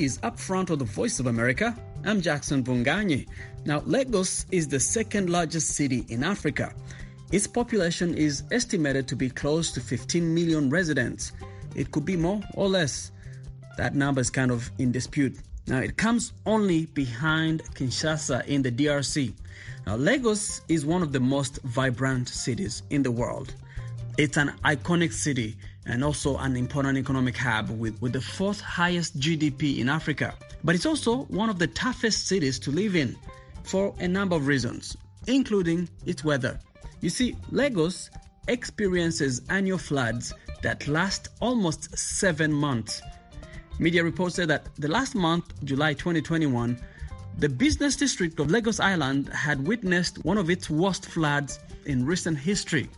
is Up Front of the Voice of America. I'm Jackson Mvunganyi. Now, Lagos is the second largest city in Africa. Its population is estimated to be close to 15 million residents. It could be more or less. That number is kind of in dispute. Now, it comes only behind Kinshasa in the DRC. Now, Lagos is one of the most vibrant cities in the world. It's an iconic city and also an important economic hub with, with the fourth highest GDP in Africa. But it's also one of the toughest cities to live in for a number of reasons, including its weather. You see, Lagos experiences annual floods that last almost seven months. Media reports say that the last month, July 2021, the business district of Lagos Island had witnessed one of its worst floods in recent history.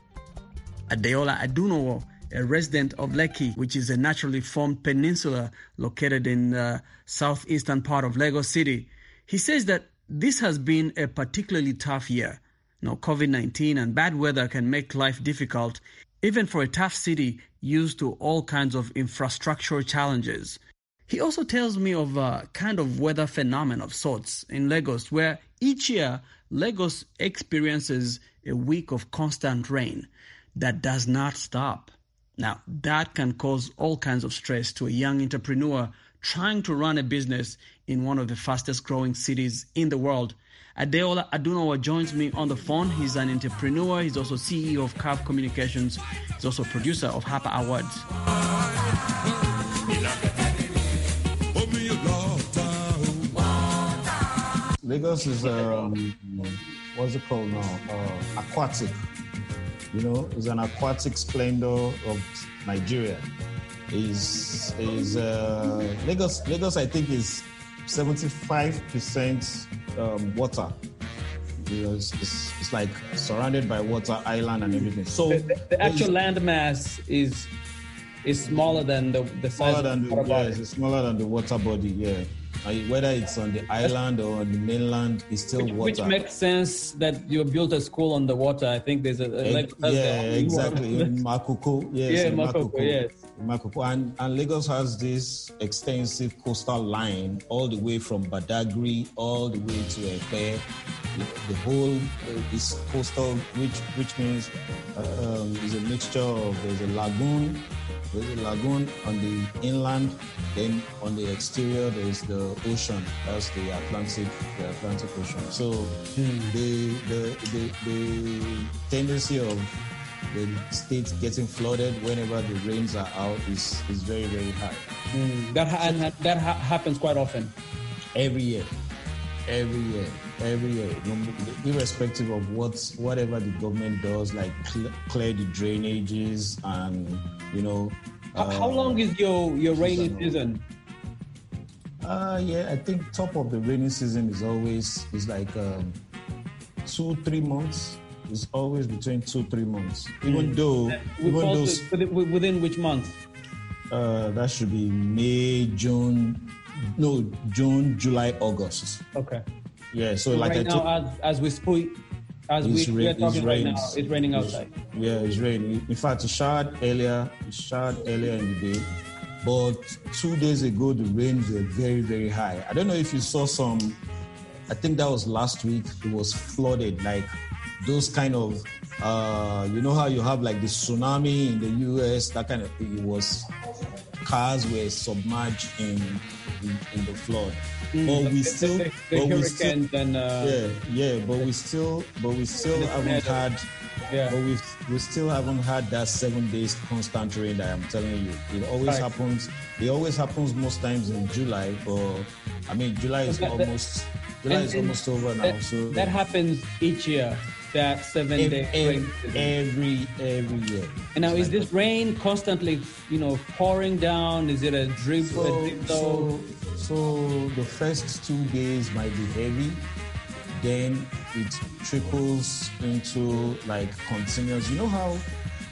Adeola Adunowo, a resident of Lekki, which is a naturally formed peninsula located in the southeastern part of Lagos City, he says that this has been a particularly tough year. Now, COVID 19 and bad weather can make life difficult, even for a tough city used to all kinds of infrastructural challenges. He also tells me of a kind of weather phenomenon of sorts in Lagos, where each year Lagos experiences a week of constant rain that does not stop. Now, that can cause all kinds of stress to a young entrepreneur trying to run a business in one of the fastest growing cities in the world. Adeola Adunowa joins me on the phone. He's an entrepreneur. He's also CEO of Curve Communications. He's also producer of Harper Awards. Lagos is um, what's it called now? Uh, aquatic. You know, it's an aquatic splendor of Nigeria. Is is uh, Lagos? Lagos, I think, is seventy-five percent um, water. It's, it's, it's, like surrounded by water, island, and everything. So the, the, the actual landmass is is smaller than the the size smaller than the, water yeah, it's smaller than the water body. Yeah. Whether it's on the island or on the mainland, it's still which, water. Which makes sense that you built a school on the water. I think there's a, a yeah, exactly. in Makoko, yes, yeah, Makoko, yes. And and Lagos has this extensive coastal line all the way from Badagry all the way to Epe. The, whole uh, is coastal, which which means uh, um, is a mixture of there's a lagoon there's a lagoon on the inland, then on the exterior there's the ocean. That's the Atlantic, the Atlantic Ocean. So Hmm. the, the the the tendency of the state getting flooded whenever the rains are out is is very very high. Mm, that ha- and that ha- happens quite often. Every year, every year, every year, irrespective of what whatever the government does, like cl- clear the drainages and you know. How, how uh, long is your your rainy season? Uh, yeah, I think top of the rainy season is always is like um, two three months. It's always between two three months. Even though We even though within, within which month? uh, that should be May June, no June July August. Okay. Yeah, so like right I told, now, as, as we speak, as we, It's we are talking it's right now, it's raining outside. Yeah, it's raining. In fact, it showered earlier. It showered earlier in the day, but two days ago the rains were very, very high. I don't know if you saw some. I think that was last week. It was flooded, like those kind of. Uh, you know how you have like the tsunami in the U.S. That kind of thing. It was cars were submerged in in, in the flood. but we still, the, the but we still, and uh, yeah, yeah, but we still, but we still haven't had, Yeah. but we we still haven't had that seven days constant rain that I'm telling you. It always Right. happens. It always happens most times in July, but I mean July is almost July and- is and almost over now. that, So that happens each year. That seven ev- day rain every every year. And now, is like this rain constantly, you know, pouring down? Is it a drip? a So, drip so, so the first two days might be heavy, then it trickles into like continuous. You know how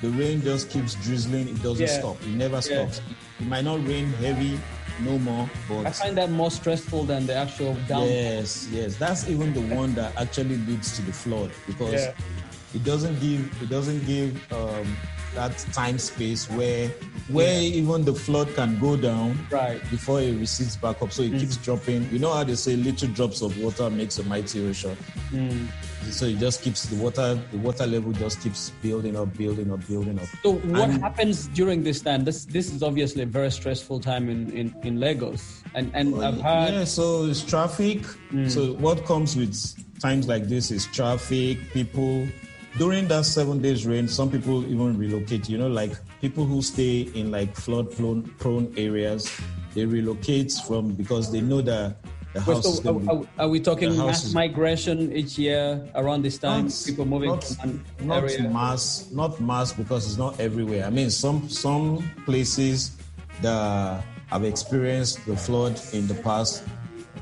the rain just keeps drizzling, it doesn't Yeah. stop, it never stops. It might not rain heavy no more, but I find that more stressful than the actual down. yes, yes, that's even the one that actually leads to the flood because Yeah. it doesn't give it doesn't give um, that time space where where yeah. even the flood can go down right before it recedes back up. So it mm. keeps dropping. You know how they say little drops of water makes a mighty ocean. Mm. So it just keeps the water the water level just keeps building up, building up, building up. So what and, happens during this time? This this is obviously a very stressful time in, in, in Lagos. And and well, I've heard Yeah, so it's traffic. Mm. So what comes with times like this is traffic, people during that seven days rain, some people even relocate. You know, like people who stay in like flood prone, prone areas, they relocate from because they know that So, are, be, are, we talking mass is, migration each year around this time? Not, people moving not, from not area? mass, not mass because it's not everywhere. I mean, some some places that have experienced the flood in the past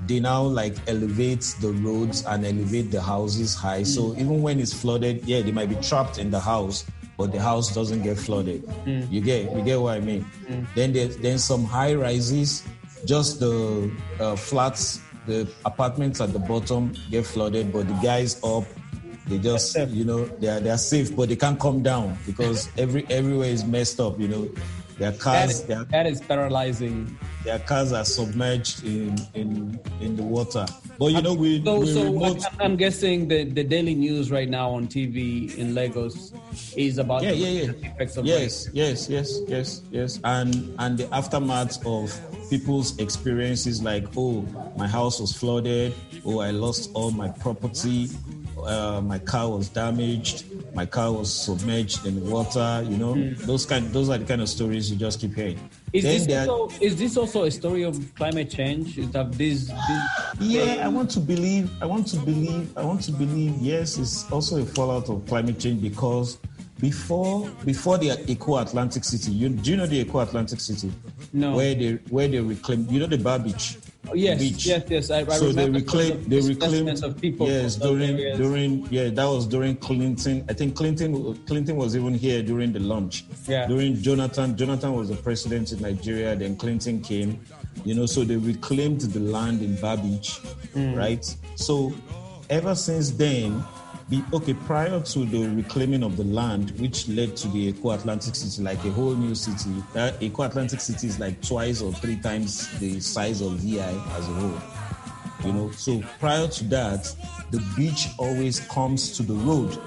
they now like elevate the roads and elevate the houses high. Mm. So even when it's flooded, yeah, they might be trapped in the house, but the house doesn't get flooded. Mm. You get you get what I mean? Mm. Then there's then some high rises, just the uh, flats, the apartments at the bottom get flooded, but the guys up they just you know they are they are safe but they can't come down because every everywhere is messed up you know their cars, that is, that is paralyzing. Their cars are submerged in in in the water. But you know, we. So, we so remote... I'm guessing the the daily news right now on TV in Lagos is about yeah, yeah, yeah. effects of yes, rain. yes, yes, yes, yes, and and the aftermath of people's experiences like, oh, my house was flooded, oh, I lost all my property, uh, my car was damaged, my car was submerged in water. You know, mm. those kind, those are the kind of stories you just keep hearing. Is this, also, is this also a story of climate change? Is that this, this? Yeah, I want to believe. I want to believe. I want to believe. Yes, it's also a fallout of climate change because before before the Eko Atlantic City, you, do you know the Eko Atlantic City? No. Where they where they reclaim, you know the Bar Beach. Oh, yes, beach. yes, yes. I, I so they reclaim, they reclaim. Of people yes, during during yeah, that was during Clinton. I think Clinton Clinton was even here during the launch. Yeah. During Jonathan, Jonathan was the president in Nigeria. Then Clinton came. You know, so they reclaimed the land in Bar Beach, mm. right? So ever since then, be, okay, prior to the reclaiming of the land, which led to the Eko Atlantic City, like a whole new city, that Eko Atlantic City is like twice or three times the size of VI as a whole. You know, so prior to that, the beach always comes to the road.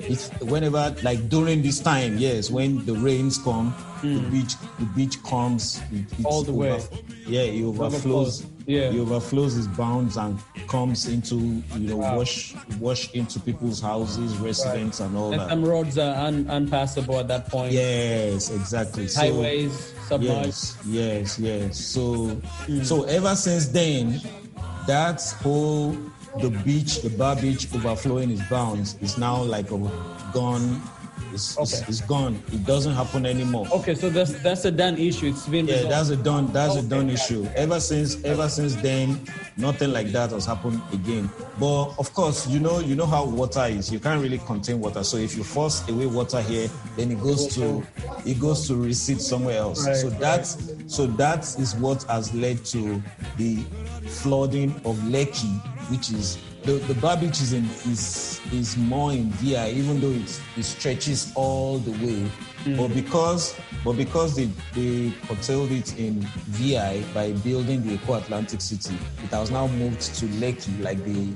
It's whenever, like during this time, yes, when the rains come, mm. the hmm. beach, the beach comes it, all the over, way. Yeah, it overflows yeah. He overflows his bounds and comes into, you know, wow. wash wash into people's houses, residents, right. and all and that. Some roads are un- unpassable at that point. Yes, exactly. Highways so, submerged. Yes, yes, yes. So, mm. so ever since then, that whole the beach, the bar beach overflowing its bounds is now like a gone it's, okay. it's, it's gone. It doesn't happen anymore. Okay, so that's that's a done issue. It's been yeah, resolved. that's a done that's okay. a done issue. Ever since ever since then, nothing like that has happened again. But of course, you know you know how water is. You can't really contain water. So if you force away water here, then it goes to it goes to recede somewhere else. Right, so right. so that is what has led to the flooding of Lekki, which is the, the bar is, in, is is more in VI, even though it, it stretches all the way. Mm. But because but because they, they curtailed it in VI by building the Eko Atlantic City, it has now moved to Lekki, like the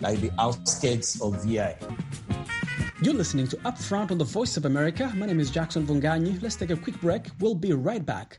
like the outskirts of VI. You're listening to Upfront on the Voice of America. My name is Jackson Mvunganyi. Let's take a quick break. We'll be right back.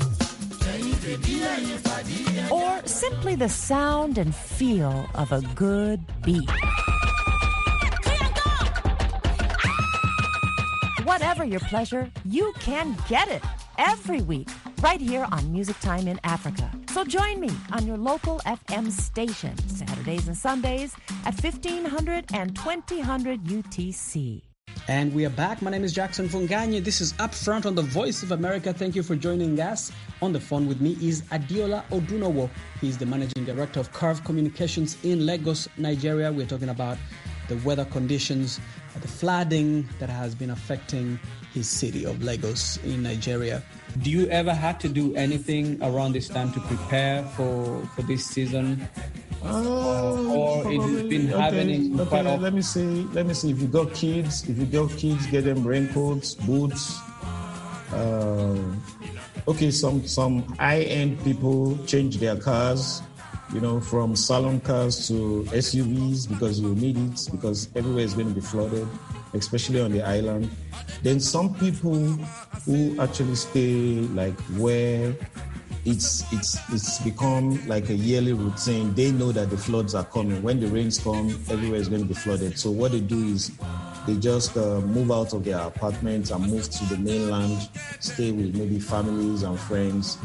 Or simply the sound and feel of a good beat. Whatever your pleasure, you can get it every week right here on Music Time in Africa. So join me on your local FM station, Saturdays and Sundays at 1500 and 2000 UTC. And we are back. My name is Jackson Mvunganyi. This is Up Front on the Voice of America. Thank you for joining us. On the phone with me is Adeola Odunowo. He's the managing director of Curve Communications in Lagos, Nigeria. We're talking about the weather conditions, the flooding that has been affecting his city of Lagos in Nigeria. Do you ever have to do anything around this time to prepare for, for this season? Uh, or it has been happening okay, quite okay, often? let me see. Let me see. If you got kids, if you got kids, get them raincoats, boots. Uh, okay, some some high end people change their cars, you know, from salon cars to SUVs because you need it because everywhere is going to be flooded, especially on the island. Then some people who actually stay like where it's it's it's become like a yearly routine. They know that the floods are coming. When the rains come, everywhere is going to be flooded. So what they do is they just uh, move out of their apartments and move to the mainland, stay with maybe families and friends,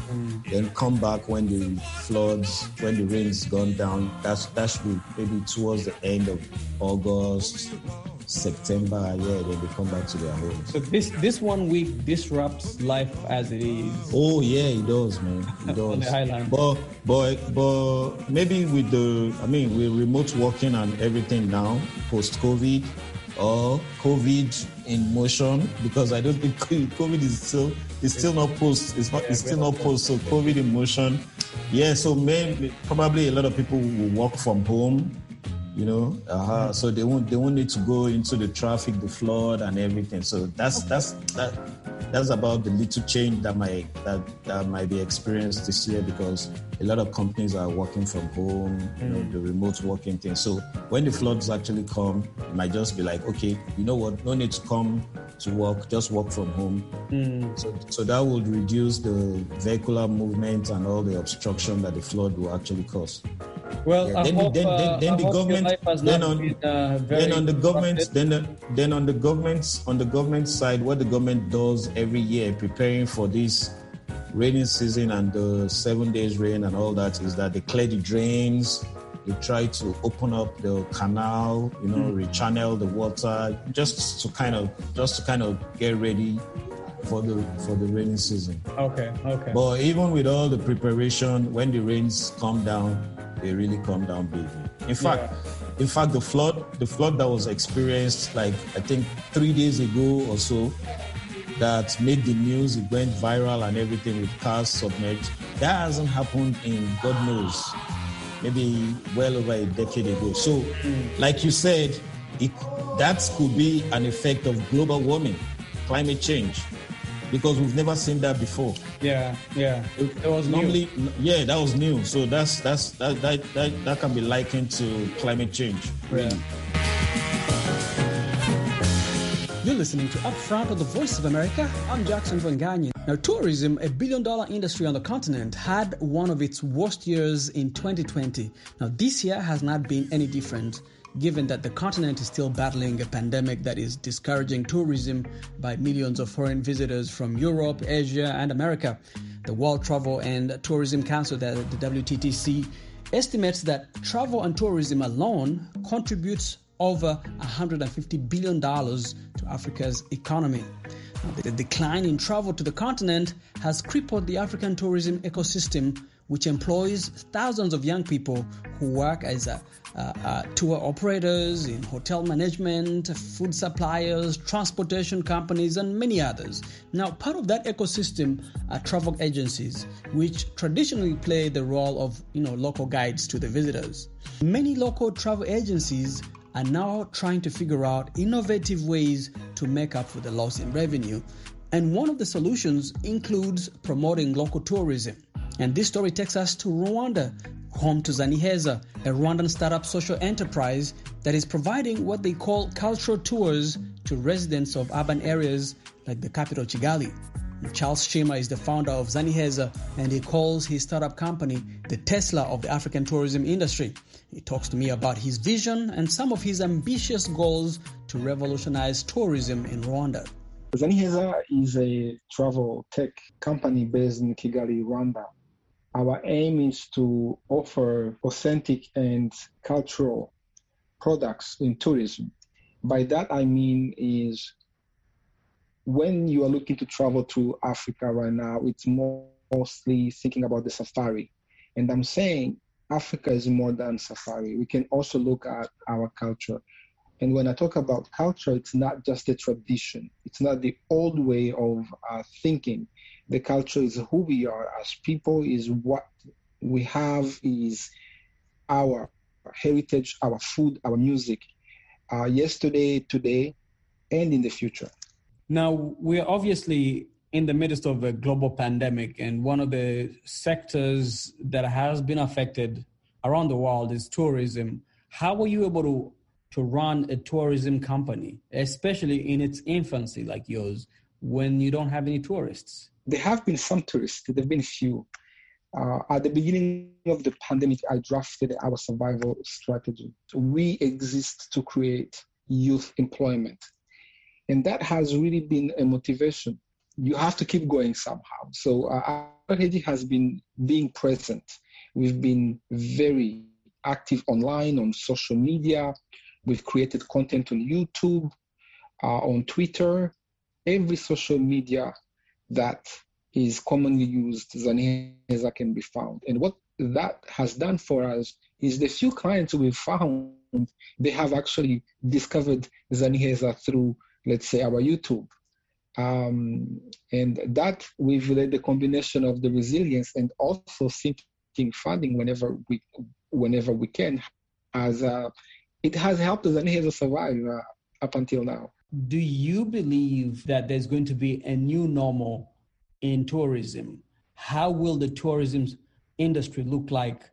then come back when the floods, when the rains gone down. That's that should be maybe towards the end of August, September. Yeah, then they come back to their homes. So this this one week disrupts life as it is. Oh yeah, it does, man. It does. On the island. But but but maybe with the I mean with remote working and everything now post COVID or COVID in motion because I don't think COVID is still it's still not post it's not it's still not post so COVID in motion. Yeah, so maybe probably a lot of people will work from home you know? Uh so they won't they won't need to go into the traffic the flood and everything. So that's that's that that's about the little change that might that, that might be experienced this year because a lot of companies are working from home you know the remote working thing. So when the floods actually come it might just be like okay you know what? No need to come to work just work from home. So so that would reduce the vehicular movement and all the obstruction that the flood will actually cause Well, yeah, then, hope, then, uh, then, then I the government, then on, been, uh, then on the government, then the, then on the government, on the government side, what the government does every year, preparing for this rainy season and the seven days rain and all that, is that they clear the drains, they try to open up the canal, you know, rechannel the water, just to kind of, just to kind of get ready for the for the rainy season. Okay, okay. But even with all the preparation, when the rains come down, they really come down big. In fact, in fact, the flood, the flood that was experienced, like I think three days ago or so, that made the news, it went viral and everything with cars submerged. That hasn't happened in God knows, maybe well over a decade ago. So, like you said, it, that could be an effect of global warming, climate change, because we've never seen that before. yeah, yeah. It was new. Normally, yeah, that was new. So that's that's that that that, that can be likened to climate change. Yeah. You're listening to Upfront of the Voice of America. I'm Jackson Mvunganyi. Now, tourism, a billion dollar industry on the continent, had one of its worst years in 2020. Now, this year has not been any different, given that the continent is still battling a pandemic that is discouraging tourism by millions of foreign visitors from Europe, Asia, and America. The World Travel and Tourism Council, the WTTC, estimates that travel and tourism alone contributes over $150 billion to Africa's economy. Now, The decline in travel to the continent has crippled the African tourism ecosystem, which employs thousands of young people who work as uh, uh, uh, tour operators, in hotel management, food suppliers, transportation companies, and many others. Now, part of that ecosystem are travel agencies, which traditionally play the role of you know local guides to the visitors. Many local travel agencies are now trying to figure out innovative ways to make up for the loss in revenue. And one of the solutions includes promoting local tourism. And this story takes us to Rwanda, home to Zaniheza, a Rwandan startup social enterprise that is providing what they call cultural tours to residents of urban areas like the capital Kigali. Charles Shima is the founder of Zaniheza and he calls his startup company the Tesla of the African tourism industry. He talks to me about his vision and some of his ambitious goals to revolutionize tourism in Rwanda. Zaniheza is a travel tech company based in Kigali, Rwanda. Our aim is to offer authentic and cultural products in tourism. By that I mean is when you are looking to travel to Africa right now, it's mostly thinking about the safari. And I'm saying Africa is more than safari. We can also look at our culture. And when I talk about culture, it's not just a tradition. It's not the old way of uh, thinking. The culture is who we are as people, is what we have, is our heritage, our food, our music, uh, yesterday, today, and in the future. Now, we're obviously in the midst of a global pandemic, and one of the sectors that has been affected around the world is tourism. How were you able to to run a tourism company, especially in its infancy like yours, when you don't have any tourists? There have been some tourists. There have been few. Uh, at the beginning of the pandemic, I drafted our survival strategy. We exist to create youth employment. And that has really been a motivation. You have to keep going somehow. So uh, our has been being present. We've been very active online, on social media. We've created content on YouTube, uh, on Twitter, every social media that is commonly used, Zaniheza can be found. And what that has done for us is the few clients we've found, they have actually discovered Zaniheza through, let's say, our YouTube. Um, and that we've led the combination of the resilience and also seeking funding whenever we whenever we can as uh, it has helped Zaniheza survive uh, up until now. Do you believe that there's going to be a new normal in tourism? How will the tourism industry look like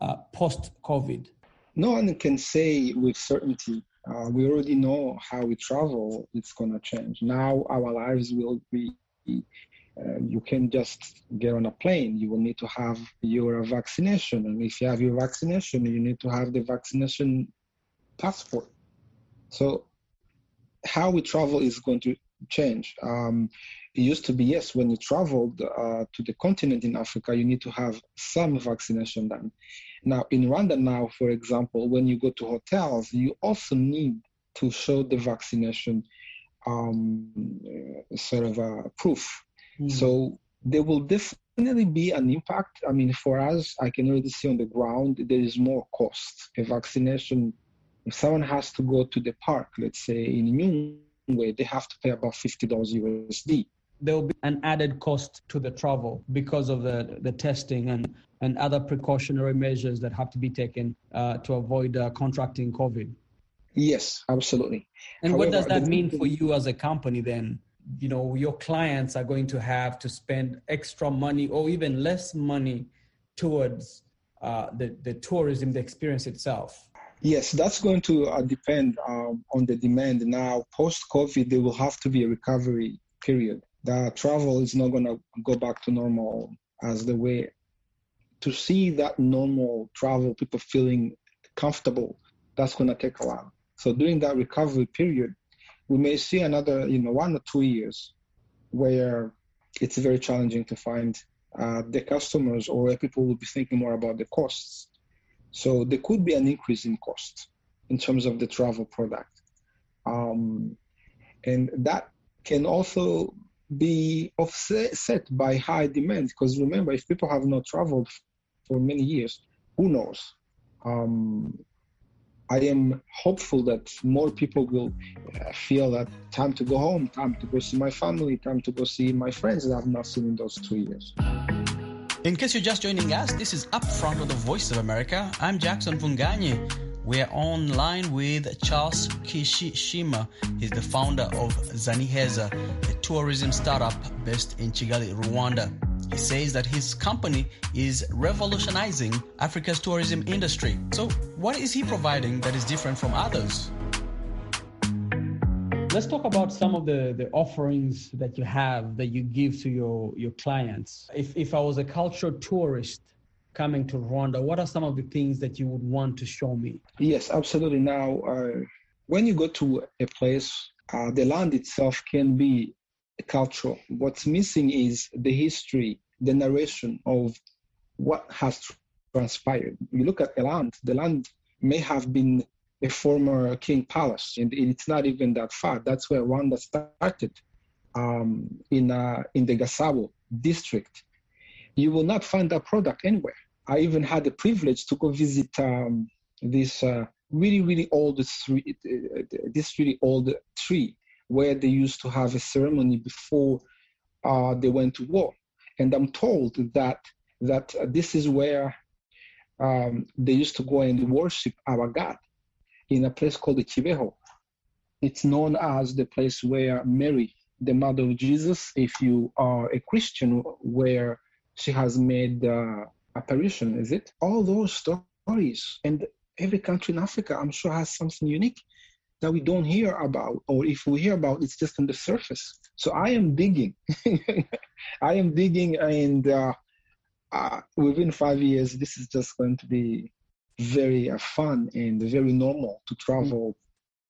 uh, post COVID? No one can say with certainty. Uh, we already know how we travel, it's going to change. Now our lives will be, uh, you can just get on a plane. You will need to have your vaccination. And if you have your vaccination, you need to have the vaccination passport. So how we travel is going to change. Um, it used to be yes, when you traveled uh, to the continent in Africa, you need to have some vaccination done. Now in Rwanda, now for example, when you go to hotels, you also need to show the vaccination um, sort of a proof. Mm. So there will definitely be an impact. I mean, for us, I can already see on the ground there is more cost. A vaccination if someone has to go to the park, let's say in Nyungwe, they have to pay about $50 USD. There will be an added cost to the travel because of the, the testing and, and other precautionary measures that have to be taken uh, to avoid uh, contracting COVID. Yes, absolutely. And However, what does that mean for you as a company then? You know, your clients are going to have to spend extra money or even less money towards uh, the, the tourism, the experience itself. Yes, that's going to uh, depend um, on the demand. Now, post COVID, there will have to be a recovery period. The travel is not going to go back to normal as the way to see that normal travel, people feeling comfortable, that's going to take a while. So during that recovery period, we may see another, you know, one or two years where it's very challenging to find uh, the customers or where people will be thinking more about the costs so there could be an increase in cost in terms of the travel product. Um, and that can also be offset by high demand because remember, if people have not traveled for many years, who knows? Um, I am hopeful that more people will uh, feel that time to go home, time to go see my family, time to go see my friends that I've not seen in those two years. In case you're just joining us, this is Upfront with the Voice of America. I'm Jackson Mvunganyi. We're online with Charles Kishishima. He's the founder of Zaniheza, a tourism startup based in Kigali, Rwanda. He says that his company is revolutionizing Africa's tourism industry. So, what is he providing that is different from others? Let's talk about some of the, the offerings that you have that you give to your, your clients. If, if I was a cultural tourist coming to Rwanda, what are some of the things that you would want to show me? Yes, absolutely. Now, uh, when you go to a place, uh, the land itself can be cultural. What's missing is the history, the narration of what has transpired. You look at the land, the land may have been a former king palace, and it's not even that far. That's where Rwanda started um, in, uh, in the Gasabo district. You will not find that product anywhere. I even had the privilege to go visit um, this uh, really, really old tree, uh, this really old tree where they used to have a ceremony before uh, they went to war. And I'm told that that this is where um, they used to go and worship our God in a place called the Kibeho. It's known as the place where Mary, the mother of Jesus, if you are a Christian, where she has made uh, apparition, is it? All those stories, and every country in Africa, I'm sure, has something unique that we don't hear about, or if we hear about, it's just on the surface. So I am digging. I am digging, and uh, uh, within five years, this is just going to be very uh, fun and very normal to travel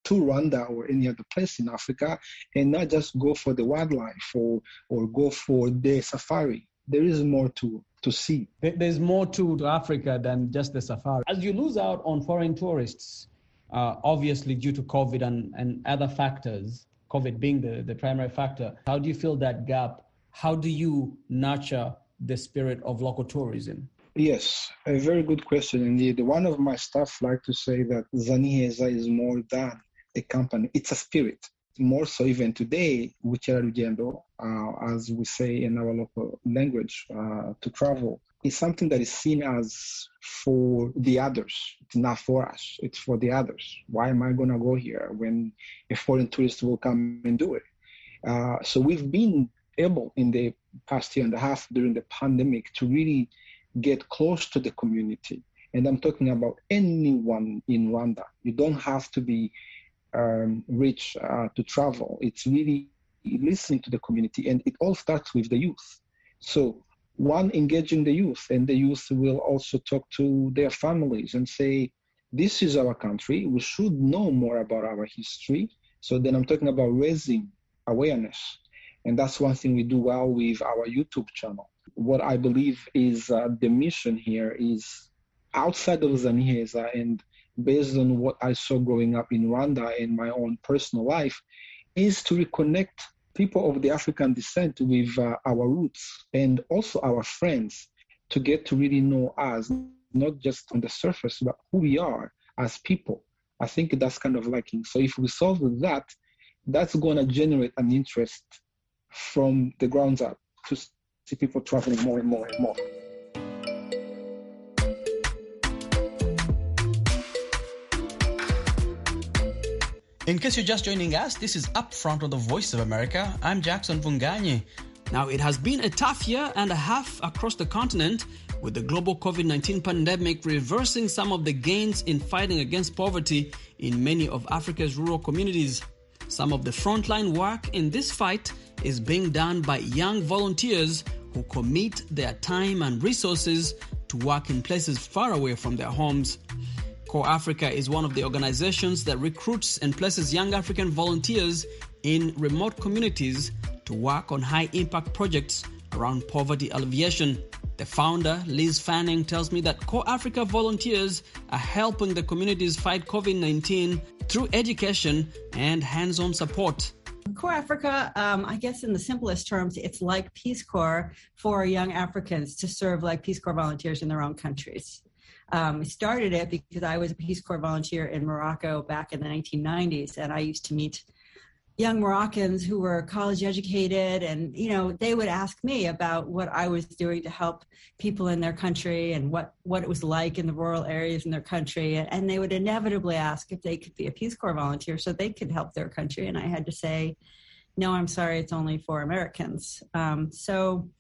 to Rwanda or any other place in Africa and not just go for the wildlife or, or go for the safari. There is more to, to see. There's more to Africa than just the safari. As you lose out on foreign tourists, uh, obviously due to COVID and, and other factors, COVID being the, the primary factor, how do you fill that gap? How do you nurture the spirit of local tourism? Yes, a very good question indeed. One of my staff like to say that Zaniheza is more than a company; it's a spirit. More so even today, Bukerarugendo, uh, as we say in our local language, uh, to travel is something that is seen as for the others. It's not for us. It's for the others. Why am I going to go here when a foreign tourist will come and do it? Uh, so we've been able in the past year and a half during the pandemic to really get close to the community. And I'm talking about anyone in Rwanda. You don't have to be um, rich uh, to travel. It's really listening to the community, and it all starts with the youth. So, one, engaging the youth, and the youth will also talk to their families and say, This is our country. We should know more about our history. So, then I'm talking about raising awareness and that's one thing we do well with our YouTube channel. What I believe is uh, the mission here is outside of Zaniheza and based on what I saw growing up in Rwanda in my own personal life, is to reconnect people of the African descent with uh, our roots and also our friends to get to really know us, not just on the surface, but who we are as people. I think that's kind of lacking. So if we solve that, that's going to generate an interest from the grounds up to see people traveling more and more and more. In case you're just joining us, this is Upfront on the Voice of America. I'm Jackson Mvunganyi. Now, it has been a tough year and a half across the continent, with the global COVID 19 pandemic reversing some of the gains in fighting against poverty in many of Africa's rural communities. Some of the frontline work in this fight is being done by young volunteers who commit their time and resources to work in places far away from their homes. CorpsAfrica is one of the organizations that recruits and places young African volunteers in remote communities to work on high impact projects around poverty alleviation. The founder, Liz Fanning, tells me that CorpsAfrica volunteers are helping the communities fight COVID 19 through education and hands on support. CorpsAfrica, um, I guess in the simplest terms, it's like Peace Corps for young Africans to serve like Peace Corps volunteers in their own countries. Um, started it because I was a Peace Corps volunteer in Morocco back in the 1990s, and I used to meet young Moroccans who were college educated, and you know they would ask me about what I was doing to help people in their country and what what it was like in the rural areas in their country, and they would inevitably ask if they could be a Peace Corps volunteer so they could help their country, and I had to say, no, I'm sorry, it's only for Americans. Um, so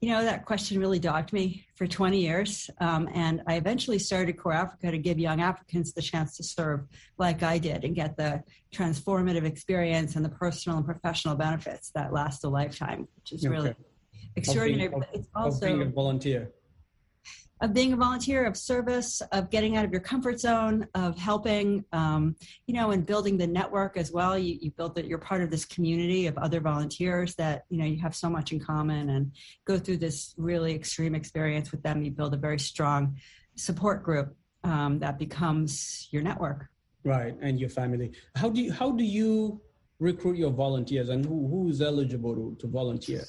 you know, that question really dogged me for 20 years. Um, and I eventually started CorpsAfrica to give young Africans the chance to serve like I did and get the transformative experience and the personal and professional benefits that last a lifetime, which is really extraordinary. Of, it's also being a volunteer. Of being a volunteer, of service, of getting out of your comfort zone, of helping, um, you know, and building the network as well. You, you build that you're part of this community of other volunteers that, you know, you have so much in common and go through this really extreme experience with them. You build a very strong support group um, that becomes your network. Right, and your family. How do you, how do you recruit your volunteers and who, who is eligible to, to volunteer?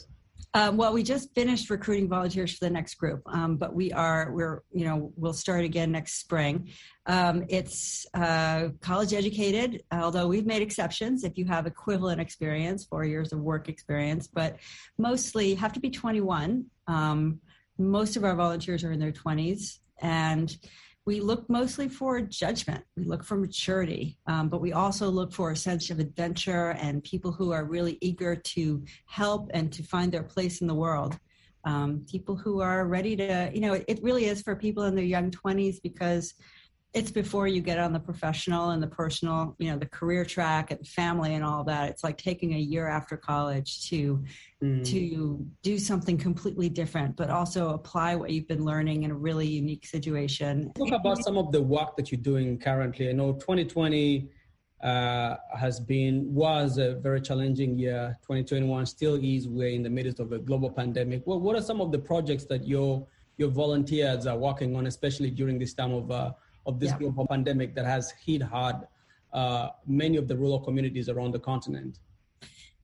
Um, well, we just finished recruiting volunteers for the next group, um, but we are we're you know we'll start again next spring. Um, it's uh, college educated, although we've made exceptions if you have equivalent experience, four years of work experience, but mostly have to be 21. Um, most of our volunteers are in their 20s, and we look mostly for judgment. We look for maturity, um, but we also look for a sense of adventure and people who are really eager to help and to find their place in the world. Um, people who are ready to, you know, it, it really is for people in their young 20s because it's before you get on the professional and the personal, you know, the career track and family and all that. It's like taking a year after college to mm. to do something completely different, but also apply what you've been learning in a really unique situation. Talk about some of the work that you're doing currently. I know 2020 uh, has been was a very challenging year. 2021 still is. We're in the midst of a global pandemic. Well, what are some of the projects that your your volunteers are working on, especially during this time of uh, of this yeah. global pandemic that has hit hard uh, many of the rural communities around the continent.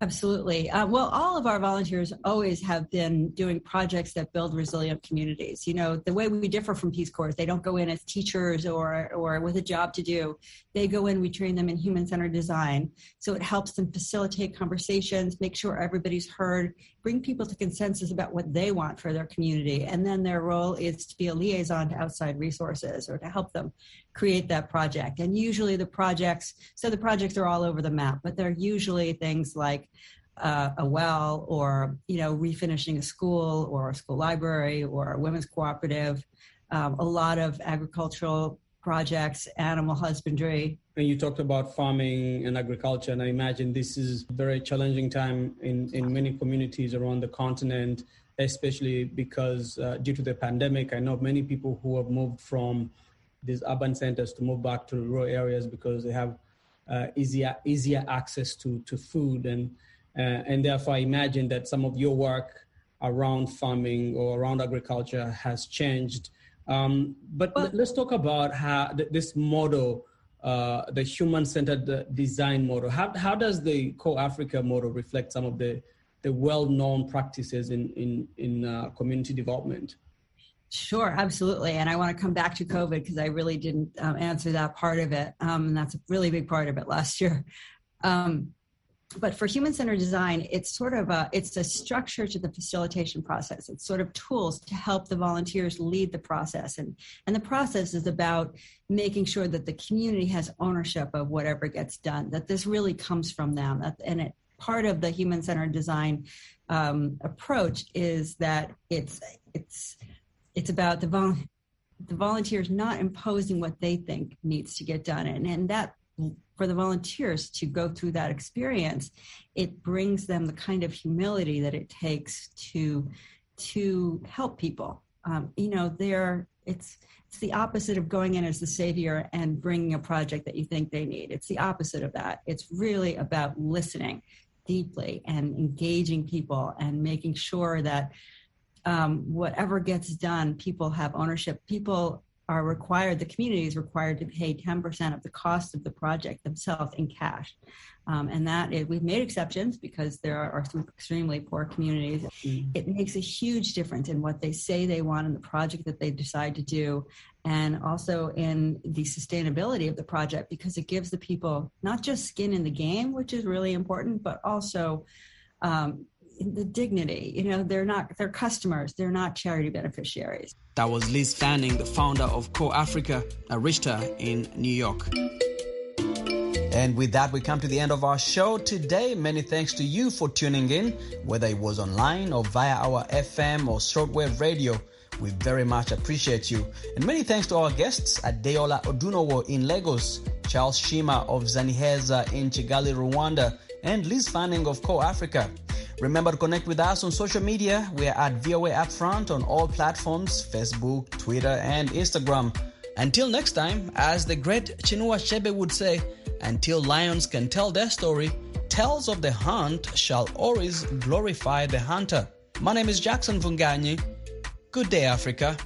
Absolutely. Uh, well, all of our volunteers always have been doing projects that build resilient communities. You know, the way we differ from Peace Corps, they don't go in as teachers or or with a job to do. They go in, we train them in human centered design. So it helps them facilitate conversations, make sure everybody's heard, bring people to consensus about what they want for their community. And then their role is to be a liaison to outside resources or to help them create that project. And usually the projects, so the projects are all over the map, but they're usually things like uh, a well or, you know, refinishing a school or a school library or a women's cooperative, um, a lot of agricultural projects, animal husbandry. And you talked about farming and agriculture, and I imagine this is very challenging time in, in many communities around the continent, especially because uh, due to the pandemic, I know many people who have moved from these urban centers to move back to rural areas because they have uh, easier easier access to to food and uh, and therefore I imagine that some of your work around farming or around agriculture has changed. Um, but well, let's talk about how th- this model, uh, the human-centered design model. How how does the CorpsAfrica model reflect some of the the well-known practices in in in uh, community development? Sure, absolutely. And I want to come back to COVID because I really didn't um, answer that part of it. Um, and that's a really big part of it last year. Um, but for human centered design, it's sort of a, it's a structure to the facilitation process. It's sort of tools to help the volunteers lead the process. And, and the process is about making sure that the community has ownership of whatever gets done, that this really comes from them. And it, part of the human centered design um, approach is that it's, it's, it's about the vol- the volunteers not imposing what they think needs to get done. And and that for the volunteers to go through that experience it brings them the kind of humility that it takes to to help people. Um, you know they're it's it's the opposite of going in as the savior and bringing a project that you think they need. It's the opposite of that. It's really about listening deeply and engaging people and making sure that um, whatever gets done, people have ownership. People are required, the community is required to pay 10% of the cost of the project themselves in cash. Um, and that is, we've made exceptions because there are some extremely poor communities. Mm-hmm. It makes a huge difference in what they say they want in the project that they decide to do, and also in the sustainability of the project because it gives the people not just skin in the game, which is really important, but also um, the dignity. You know, they're not they're customers. They're not charity beneficiaries. That was Liz Fanning, the founder of CorpsAfrica, Arista in New York. And with that, we come to the end of our show today. Many thanks to you for tuning in, whether it was online or via our FM or shortwave radio. We very much appreciate you. And many thanks to our guests, at Adeola Odunowo in Lagos, Charles Shima of Zaniheza in Kigali, Rwanda, and Liz Fanning of CorpsAfrica. Remember to connect with us on social media. We are at VOA Upfront on all platforms Facebook, Twitter, and Instagram. Until next time, as the great Chinua Achebe would say, until lions can tell their story, tales of the hunt shall always glorify the hunter. My name is Jackson Mvunganyi. Good day, Africa.